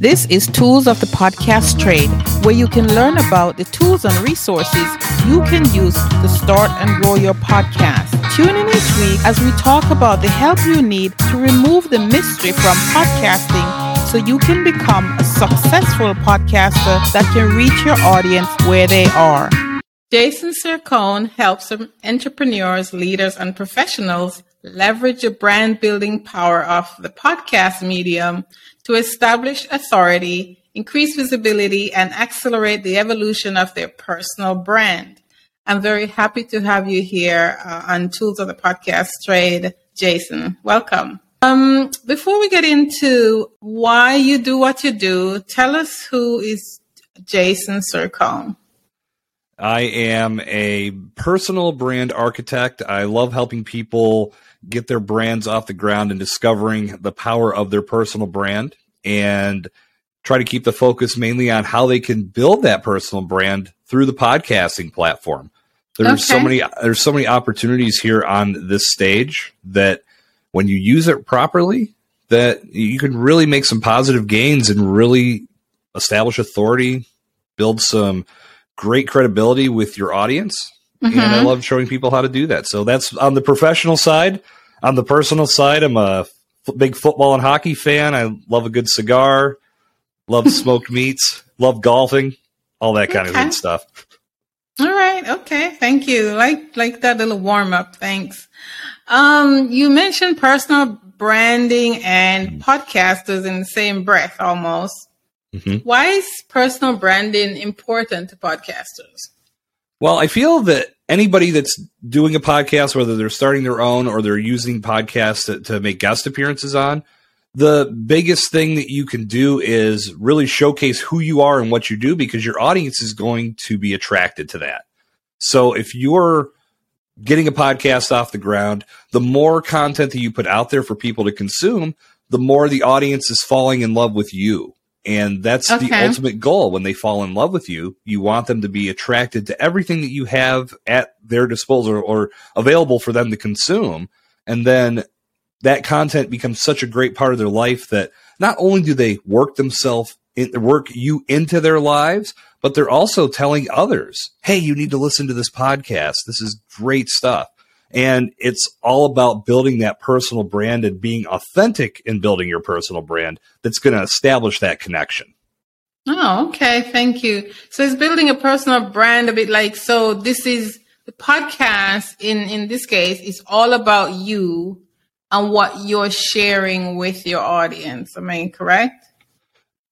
This is Tools of the Podcast Trade, where you can learn about the tools and resources you can use to start and grow your podcast. Tune in each week as we talk about the help you need to remove the mystery from podcasting so you can become a successful podcaster that can reach your audience where they are. Jason Cercone helps entrepreneurs, leaders, and professionals leverage the brand building power of the podcast medium to establish authority, increase visibility, and accelerate the evolution of their personal brand. I'm very happy to have you here uh, on Tools of the Podcast Trade, Jason. Welcome. Um, before we get into why you do what you do, tell us who is Jason Cercone. I am a personal brand architect. I love helping people get their brands off the ground and discovering the power of their personal brand and try to keep the focus mainly on how they can build that personal brand through the podcasting platform. There's okay. so many there's so many opportunities here on this stage that when you use it properly that you can really make some positive gains and really establish authority, build some great credibility with your audience Mm-hmm. And I love showing people how to do that. So that's on the professional side. On the personal side, I'm a f- big football and hockey fan. I love a good cigar, love smoked meats, love golfing, all that kind okay. of good stuff. All right. Okay. Thank you. Like like that little warm up. Thanks. Um, you mentioned personal branding and mm-hmm. podcasters in the same breath almost. Mm-hmm. Why is personal branding important to podcasters? Well, I feel that anybody that's doing a podcast, whether they're starting their own or they're using podcasts to, to, make guest appearances on, the biggest thing that you can do is really showcase who you are and what you do because your audience is going to be attracted to that. So if you're getting a podcast off the ground, the more content that you put out there for people to consume, the more the audience is falling in love with you. And that's okay. the ultimate goal. When they fall in love with you, you want them to be attracted to everything that you have at their disposal or, or available for them to consume. And then that content becomes such a great part of their life that not only do they work themselves in, work you into their lives, but they're also telling others, "Hey, you need to listen to this podcast. This is great stuff." And it's all about building that personal brand and being authentic in building your personal brand that's going to establish that connection. Oh, okay. Thank you. So it's building a personal brand a bit like, so this is the podcast in, in this case is all about you and what you're sharing with your audience. Am I correct?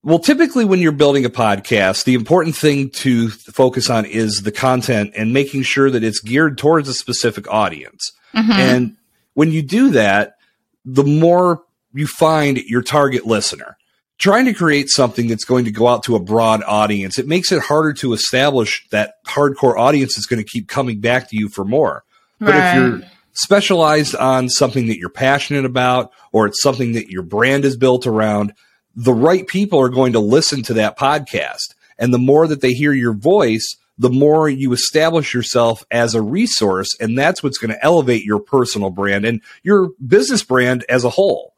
Well, typically when you're building a podcast, the important thing to focus on is the content and making sure that it's geared towards a specific audience. Mm-hmm. And when you do that, the more you find your target listener. Trying to create something that's going to go out to a broad audience, it makes it harder to establish that hardcore audience is going to keep coming back to you for more. But if you're specialized on something that you're passionate about or it's something that your brand is built around, the right people are going to listen to that podcast. And the more that they hear your voice, the more you establish yourself as a resource. And that's what's going to elevate your personal brand and your business brand as a whole.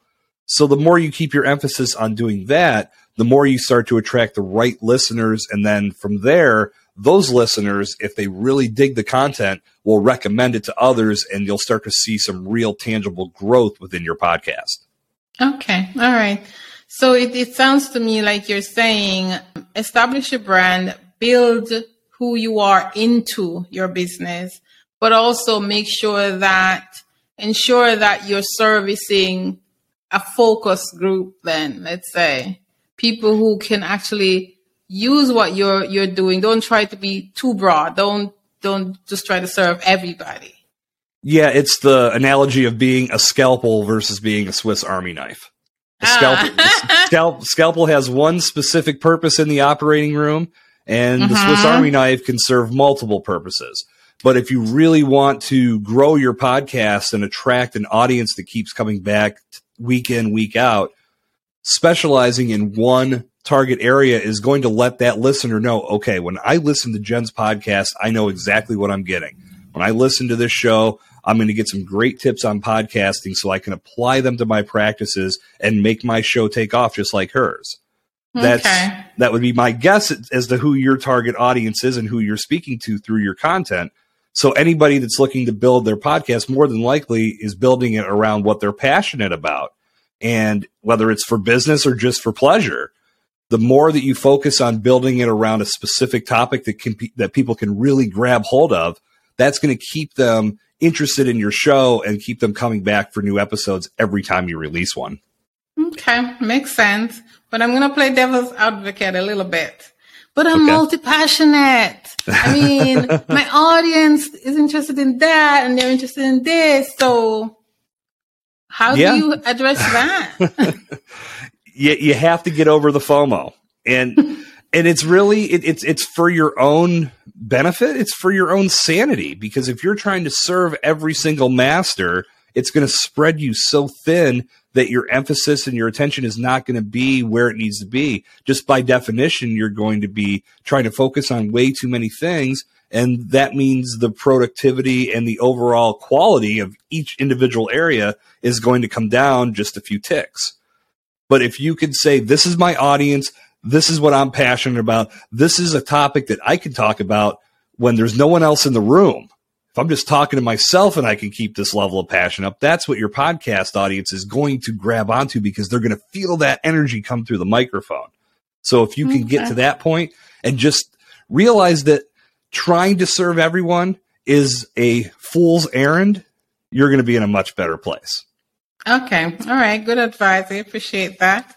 So the more you keep your emphasis on doing that, the more you start to attract the right listeners. And then from there, those listeners, if they really dig the content, will recommend it to others and you'll start to see some real tangible growth within your podcast. Okay. All right. So it, it sounds to me like you're saying establish a brand, build who you are into your business, but also make sure that ensure that you're servicing a focus group then, let's say. People who can actually use what you're you're doing. Don't try to be too broad. Don't don't just try to serve everybody. Yeah, it's the analogy of being a scalpel versus being a Swiss Army knife. The scalpel, ah. scalp, scalpel has one specific purpose in the operating room, and the Swiss mm-hmm. Army knife can serve multiple purposes. But if you really want to grow your podcast and attract an audience that keeps coming back week in, week out, specializing in one target area is going to let that listener know okay, when I listen to Jen's podcast, I know exactly what I'm getting. When I listen to this show, I'm going to get some great tips on podcasting so I can apply them to my practices and make my show take off just like hers. That's okay. that would be my guess as to who your target audience is and who you're speaking to through your content. So anybody that's looking to build their podcast more than likely is building it around what they're passionate about. And whether it's for business or just for pleasure, the more that you focus on building it around a specific topic that can that people can really grab hold of, that's going to keep them interested in your show and keep them coming back for new episodes every time you release one. Okay, makes sense. But I'm going to play devil's advocate a little bit. But I'm okay. multi passionate. I mean, my audience is interested in that and they're interested in this. So, how yeah. do you address that? you, you have to get over the FOMO. And and it's really it, it's it's for your own benefit. It's for your own sanity because if you're trying to serve every single master it's going to spread you so thin that your emphasis and your attention is not going to be where it needs to be. Just by definition you're going to be trying to focus on way too many things and that means the productivity and the overall quality of each individual area is going to come down just a few ticks. But if you could say this is my audience this is what I'm passionate about. This is a topic that I can talk about when there's no one else in the room. If I'm just talking to myself and I can keep this level of passion up, that's what your podcast audience is going to grab onto because they're going to feel that energy come through the microphone. So if you can okay. get to that point and just realize that trying to serve everyone is a fool's errand, you're going to be in a much better place. Okay. All right. Good advice. I appreciate that.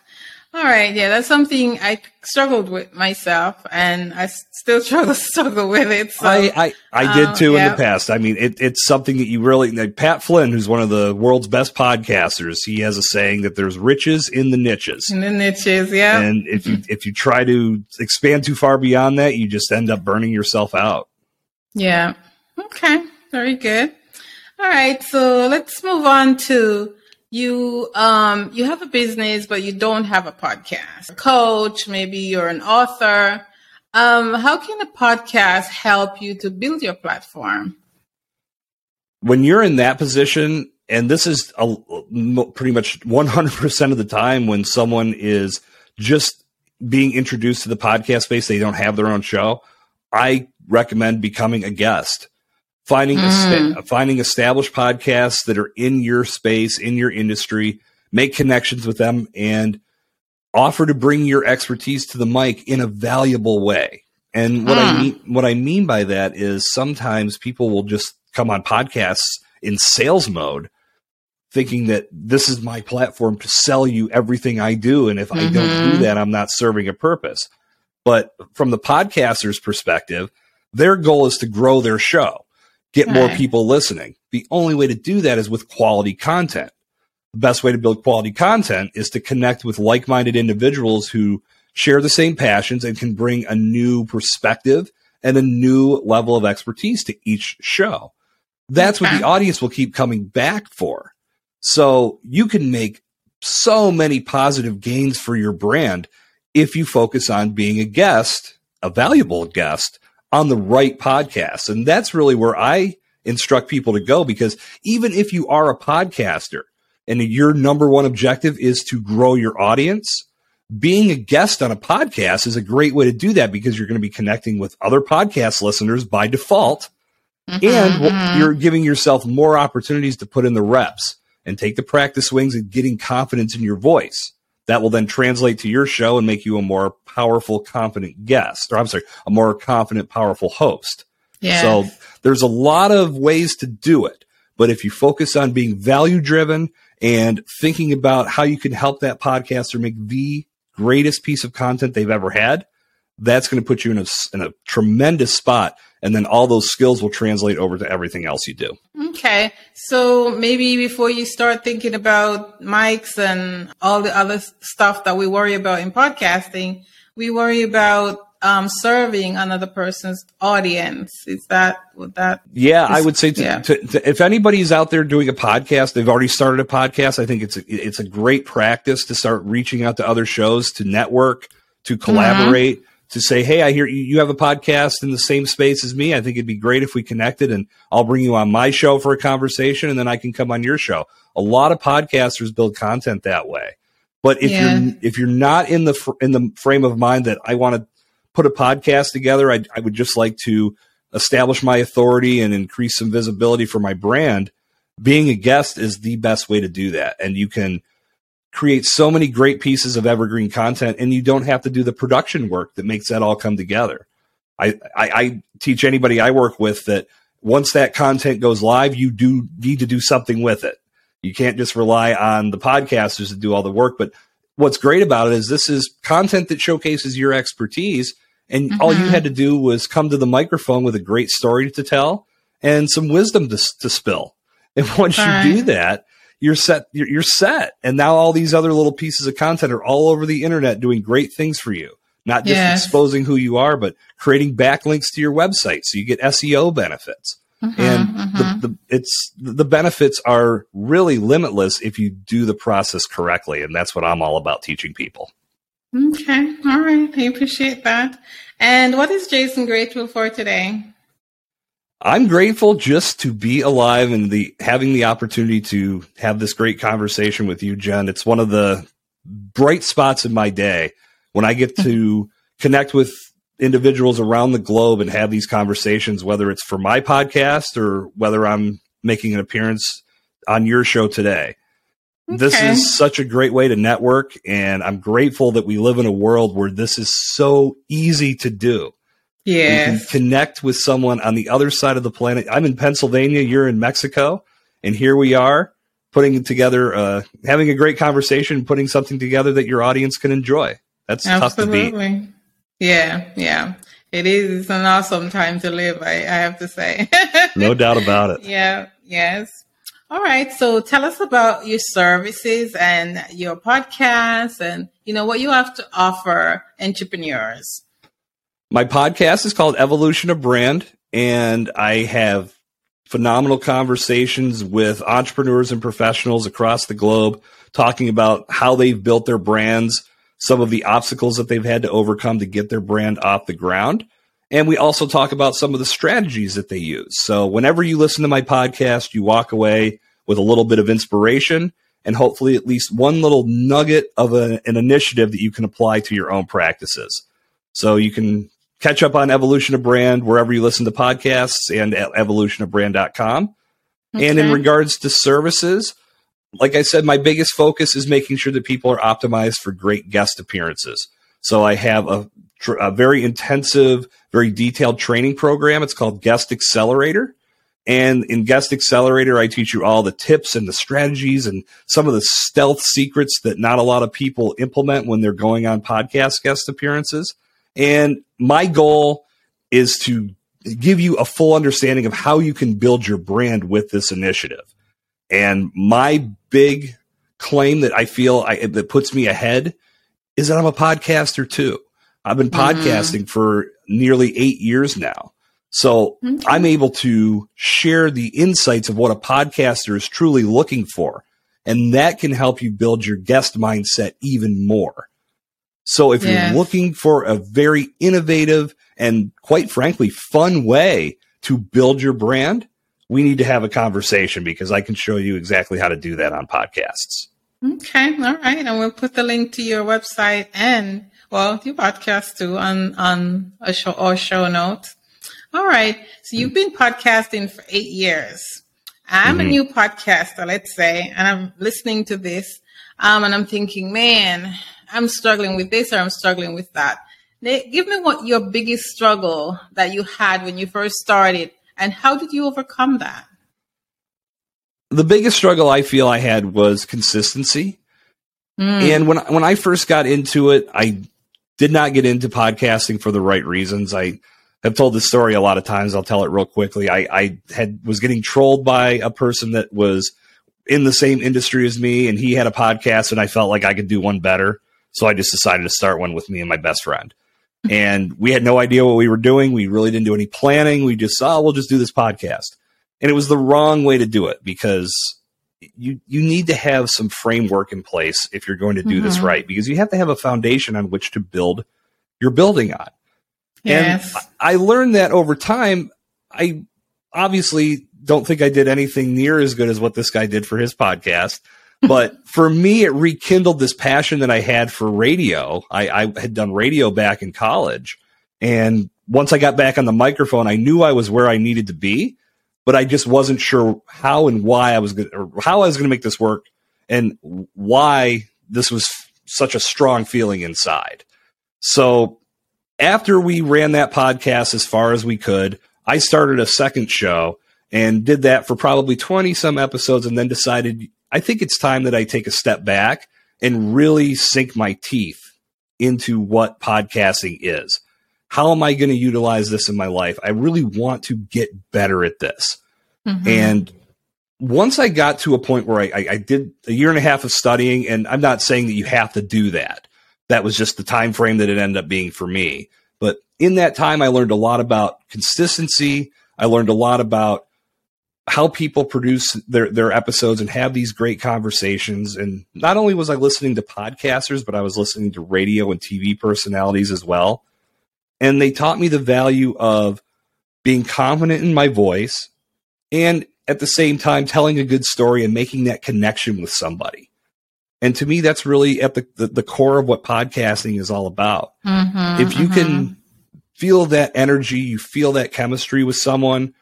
All right, yeah, that's something I struggled with myself, and I still struggle struggle with it. So, I I, I did um, too yeah. in the past. I mean, it, it's something that you really like, Pat Flynn, who's one of the world's best podcasters, he has a saying that there's riches in the niches. In the niches, yeah. And if you if you try to expand too far beyond that, you just end up burning yourself out. Yeah. Okay. Very good. All right. So let's move on to you um you have a business but you don't have a podcast. A coach maybe you're an author. Um how can a podcast help you to build your platform? When you're in that position and this is a, pretty much 100% of the time when someone is just being introduced to the podcast space they don't have their own show i recommend becoming a guest finding mm. finding established podcasts that are in your space, in your industry, make connections with them, and offer to bring your expertise to the mic in a valuable way. And what mm. I mean what I mean by that is sometimes people will just come on podcasts in sales mode thinking that this is my platform to sell you everything I do and if mm-hmm. I don't do mm-hmm. that I'm not serving a purpose. But from the podcaster's perspective, their goal is to grow their show get more people listening. The only way to do that is with quality content. The best way to build quality content is to connect with like minded individuals who share the same passions and can bring a new perspective and a new level of expertise to each show. That's what the audience will keep coming back for. So you can make so many positive gains for your brand if you focus on being a guest, a valuable guest on the right podcast. And that's really where I instruct people to go because even if you are a podcaster and your number one objective is to grow your audience, being a guest on a podcast is a great way to do that because you're going to be connecting with other podcast listeners by default. Mm-hmm, and mm-hmm. you're giving yourself more opportunities to put in the reps and take the practice swings and getting confidence in your voice that will then translate to your show and make you a more powerful, confident guest, or I'm sorry, a more confident, powerful host. Yeah. So there's a lot of ways to do it. But if you focus on being value driven and thinking about how you can help that podcaster make the greatest piece of content they've ever had, that's going to put you in a, in a tremendous spot. And then all those skills will translate over to everything else you do. Okay. So maybe before you start thinking about mics and all the other stuff that we worry about in podcasting, we worry about um, serving another person's audience. Is that what that? Yeah, is, I would say to, yeah. to, to, if anybody's out there doing a podcast, they've already started a podcast. I think it's a, it's a great practice to start reaching out to other shows to network, to collaborate. Mm-hmm to say, Hey, I hear you have a podcast in the same space as me. I think it'd be great if we connected and I'll bring you on my show for a conversation and then I can come on your show. A lot of podcasters build content that way. But if yeah. you're if you're not in the fr- in the frame of mind that I want to put a podcast together, I, I would just like to establish my authority and increase some visibility for my brand. Being a guest is the best way to do that, and you can create so many great pieces of evergreen content, and you don't have to do the production work that makes that all come together. I, I, I teach anybody I work with that once that content goes live, you do need to do something with it. You can't just rely on the podcasters to do all the work. But what's great about it is this is content that showcases your expertise. And mm-hmm. all you mm-hmm. had to do was come to the microphone with a great story to tell and some wisdom to, to spill. And once Fine. you do that, you're set. You're, you're set. And now all these other little pieces of content are all over the internet doing great things for you not just yes. exposing who you are, but creating backlinks to your website so you get SEO benefits. Mm-hmm, and mm-hmm. The, the, it's the benefits are really limitless if you do the process correctly, and that's what I'm all about teaching people. Okay, all right, I appreciate that. And what is Jason grateful for today? I'm grateful just to be alive and the having the opportunity to have this great conversation with you, Jen. It's one of the bright spots in my day when I get to connect with individuals around the globe and have these conversations, whether it's for my podcast or whether I'm making an appearance on your show today. Okay. This is such a great way to network, and I'm grateful that we live in a world where this is so easy to do. Yeah. You can connect with someone on the other side of the planet. I'm in Pennsylvania, you're in Mexico, and here we are putting together, uh, having a great conversation, putting something together that your audience can enjoy. That's Absolutely. tough to beat. Yeah, yeah. It is an awesome time to live, I, I have to say. no doubt about it. Yeah, yes. All right. So tell us about your services and your podcast and, you know, what you have to offer entrepreneurs. My podcast is called Evolution of Brand, and I have phenomenal conversations with entrepreneurs and professionals across the globe talking about how they've built their brands, some of the obstacles that they've had to overcome to get their brand off the ground. And we also talk about some of the strategies that they use. So whenever you listen to my podcast, you walk away with a little bit of inspiration and hopefully at least one little nugget of a, an initiative that you can apply to your own practices. So you can catch up on Evolution of Brand wherever you listen to podcasts and at evolutionofbrand.com. Okay. And in regards to services, like I said, my biggest focus is making sure that people are optimized for great guest appearances. So I have a, a very intensive, very detailed training program. It's called Guest Accelerator. And in Guest Accelerator, I teach you all the tips and the strategies and some of the stealth secrets that not a lot of people implement when they're going on podcast guest appearances. And my goal is to give you a full understanding of how you can build your brand with this initiative. And my big claim that I feel I, that puts me ahead is that I'm a podcaster too. I've been mm-hmm. podcasting for nearly eight years now. So okay. I'm able to share the insights of what a podcaster is truly looking for. And that can help you build your guest mindset even more. So if yes. you're looking for a very innovative and quite frankly, fun way to build your brand, we need to have a conversation because I can show you exactly how to do that on podcasts. Okay, all right, and we'll put the link to your website and well, your podcast too on on a show or show notes. All right, so you've been podcasting for eight years. I'm mm-hmm. a new podcaster, let's say, and I'm listening to this, um, and I'm thinking, man, I'm struggling with this or I'm struggling with that. Give me what your biggest struggle that you had when you first started and how did you overcome that? The biggest struggle I feel I had was consistency. Mm. And when when I first got into it, I did not get into podcasting for the right reasons. I have told this story a lot of times. I'll tell it real quickly. I, I had was getting trolled by a person that was in the same industry as me, and he had a podcast, and I felt like I could do one better. So I just decided to start one with me and my best friend and we had no idea what we were doing. We really didn't do any planning. We just, oh, we'll just do this podcast. And it was the wrong way to do it because you you need to have some framework in place if you're going to do mm-hmm. this right because you have to have a foundation on which to build your building on. Yes. And I learned that over time. I obviously don't think I did anything near as good as what this guy did for his podcast, but for me, it rekindled this passion that I had for radio. I, I had done radio back in college. And once I got back on the microphone, I knew I was where I needed to be, but I just wasn't sure how and why I was going to, how I was going to make this work and why this was such a strong feeling inside. So after we ran that podcast as far as we could, I started a second show and did that for probably 20 some episodes and then decided I think it's time that I take a step back and really sink my teeth into what podcasting is. How am I going to utilize this in my life? I really want to get better at this. Mm-hmm. And once I got to a point where I, I, I, did a year and a half of studying, and I'm not saying that you have to do that. That was just the time frame that it ended up being for me. But in that time, I learned a lot about consistency. I learned a lot about how people produce their, their episodes and have these great conversations. And not only was I listening to podcasters, but I was listening to radio and TV personalities as well. And they taught me the value of being confident in my voice and at the same time telling a good story and making that connection with somebody. And to me, that's really at the, the, the core of what podcasting is all about. Mm-hmm, if you mm-hmm. can feel that energy, you feel that chemistry with someone,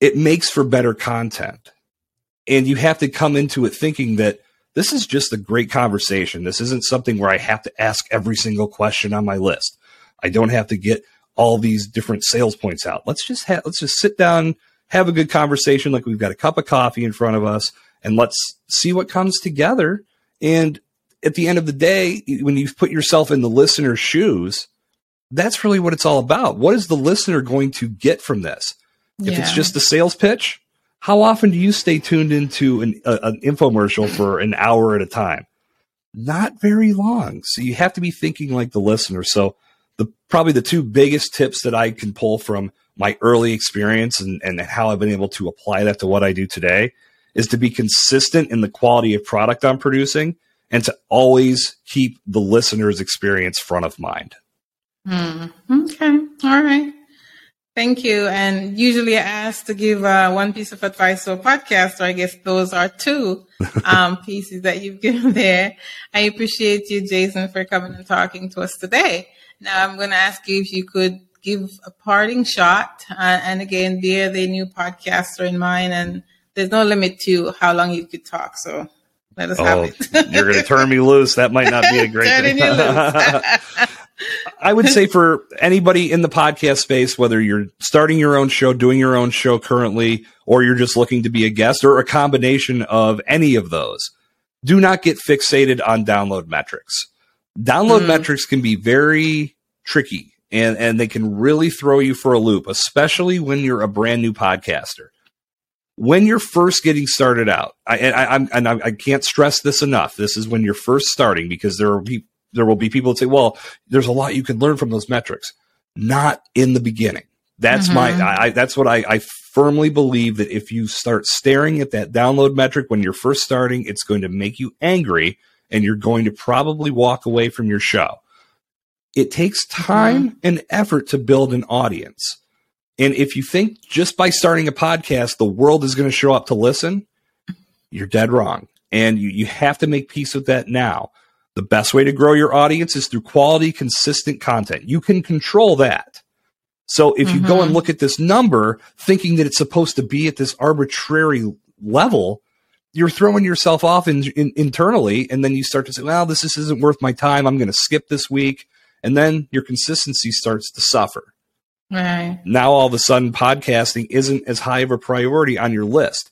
it makes for better content. And you have to come into it thinking that this is just a great conversation. This isn't something where I have to ask every single question on my list. I don't have to get all these different sales points out. Let's just have, let's just sit down, have a good conversation like we've got a cup of coffee in front of us and let's see what comes together. And at the end of the day, when you put yourself in the listener's shoes, that's really what it's all about. What is the listener going to get from this? Yeah. If it's just a sales pitch, how often do you stay tuned into an, a, an infomercial for an hour at a time? Not very long. So you have to be thinking like the listener. So the probably the two biggest tips that I can pull from my early experience and, and how I've been able to apply that to what I do today is to be consistent in the quality of product I'm producing and to always keep the listener's experience front of mind. Mm, okay. All right. Thank you. And usually I ask to give uh, one piece of advice to a podcast, or I guess those are two um, pieces that you've given there. I appreciate you, Jason, for coming and talking to us today. Now I'm going to ask you if you could give a parting shot. Uh, and again, they're the new podcaster in mind, and there's no limit to how long you could talk. So let us oh, have it. you're going to turn me loose. That might not be a great thing. I would say for anybody in the podcast space, whether you're starting your own show, doing your own show currently, or you're just looking to be a guest or a combination of any of those, do not get fixated on download metrics. Download mm. metrics can be very tricky and, and they can really throw you for a loop, especially when you're a brand new podcaster. When you're first getting started out, I, and I, I'm, and I, I can't stress this enough. This is when you're first starting because there are people there will be people that say, well, there's a lot you can learn from those metrics. Not in the beginning. That's mm-hmm. my, I, that's what I, I firmly believe that if you start staring at that download metric when you're first starting, it's going to make you angry and you're going to probably walk away from your show. It takes time mm-hmm. and effort to build an audience. And if you think just by starting a podcast, the world is going to show up to listen, you're dead wrong. And you, you have to make peace with that now. The best way to grow your audience is through quality, consistent content. You can control that. So if mm-hmm. you go and mm-hmm. look at this number thinking that it's supposed to be at this arbitrary level, you're throwing yourself off in, in, internally. And then you start to say, well, this, this isn't worth my time. I'm going to skip this week. And then your consistency starts to suffer. Right. Now all of a sudden podcasting isn't as high of a priority on your list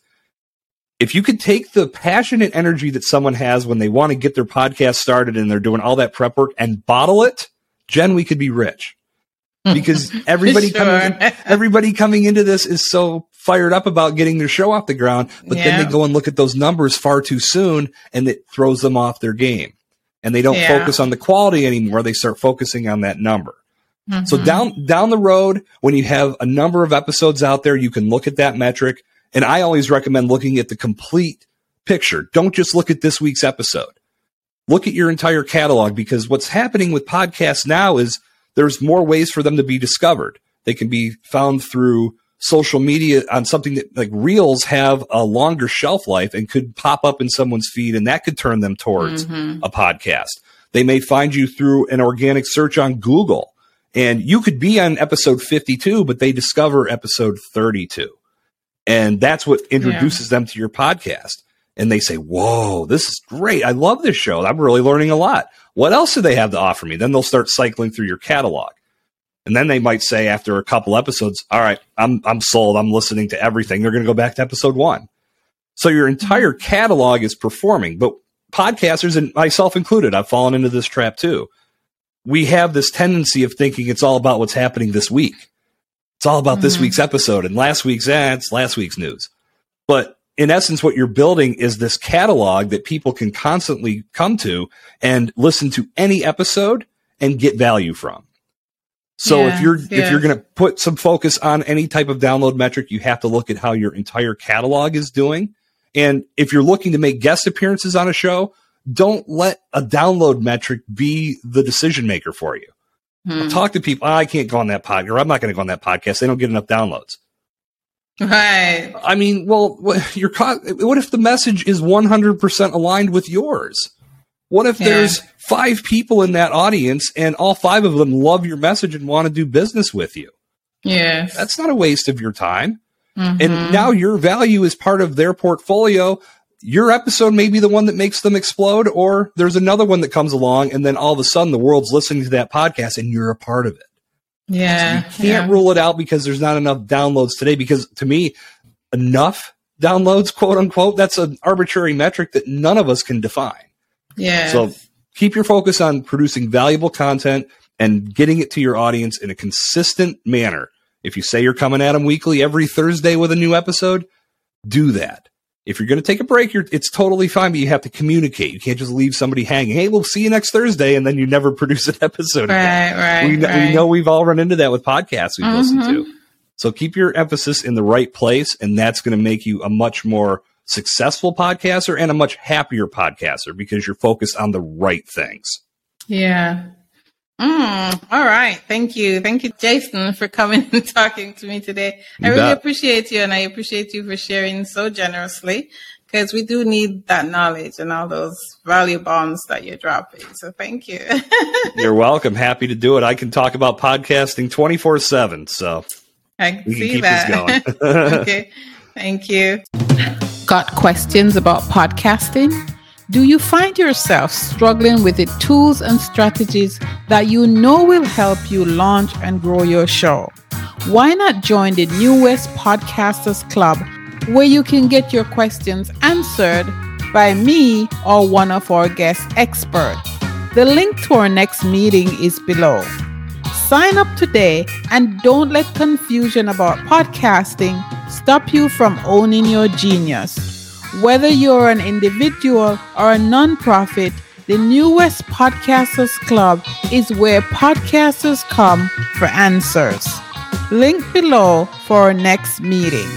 if you could take the passion and energy that someone has when they want to get their podcast started and they're doing all that prep work and bottle it, Jen, we could be rich. Because everybody sure. coming in, everybody coming into this is so fired up about getting their show off the ground, but yeah. then they go and look at those numbers far too soon and it throws them off their game. And they don't yeah. focus on the quality anymore. They start focusing on that number. Mm-hmm. So down down the road, when you have a number of episodes out there, you can look at that metric and I always recommend looking at the complete picture. Don't just look at this week's episode. Look at your entire catalog because what's happening with podcasts now is there's more ways for them to be discovered. They can be found through social media on something that like reels have a longer shelf life and could pop up in someone's feed and that could turn them towards mm-hmm. a podcast. They may find you through an organic search on Google and you could be on episode 52, but they discover episode 32. And that's what introduces yeah. them to your podcast. And they say, Whoa, this is great. I love this show. I'm really learning a lot. What else do they have to offer me? Then they'll start cycling through your catalog. And then they might say after a couple episodes, all right, I'm I'm sold. I'm listening to everything. They're going to go back to episode 1. So your entire mm-hmm. catalog is performing, but podcasters and myself included, I've fallen into this trap too. We have this tendency of thinking it's all about what's happening this week. It's all about mm-hmm. this week's episode and last week's ads, last week's news. But in essence, what you're building is this catalog that people can constantly come to and listen to any episode and get value from. So yeah, if you're yeah. if you're going to put some focus on any type of download metric, you have to look at how your entire catalog is doing. And if you're looking to make guest appearances on a show, don't let a download metric be the decision maker for you. Hmm. Talk to people. Oh, I can't go on that podcast, or I'm not going to go on that podcast. They don't get enough downloads. Right. I mean, well, you're what if the message is 100% aligned with yours? What if yeah. there's five people in that audience and all five of them love your message and want to do business with you? Yes. That's not a waste of your time. Mm-hmm. And now your value is part of their portfolio. Your episode may be the one that makes them explode, or there's another one that comes along, and then all of a sudden the world's listening to that podcast and you're a part of it. Yeah. So you can't yeah. rule it out because there's not enough downloads today. Because to me, enough downloads, quote unquote, that's an arbitrary metric that none of us can define. Yeah. So keep your focus on producing valuable content and getting it to your audience in a consistent manner. If you say you're coming at them weekly every Thursday with a new episode, do that. If you're going to take a break, it's totally fine, but you have to communicate. You can't just leave somebody hanging. Hey, we'll see you next Thursday, and then you never produce an episode. Right, again. right, we, right. we know we've all run into that with podcasts we've mm-hmm. listened to. So keep your emphasis in the right place, and that's going to make you a much more successful podcaster and a much happier podcaster because you're focused on the right things. Yeah. Mm, all right. Thank you. Thank you, Jason, for coming and talking to me today. I really appreciate you and I appreciate you for sharing so generously because we do need that knowledge and all those value bombs that you're dropping. So thank you. you're welcome. Happy to do it. I can talk about podcasting 24 7. So I can see keep that. okay. Thank you. Got questions about podcasting? Do you find yourself struggling with the tools and strategies that you know will help you launch and grow your show? Why not join the New West Podcasters Club where you can get your questions answered by me or one of our guest experts? The link to our next meeting is below. Sign up today and don't let confusion about podcasting stop you from owning your genius. Whether you're an individual or a nonprofit, the New West Podcasters Club is where podcasters come for answers. Link below for our next meeting.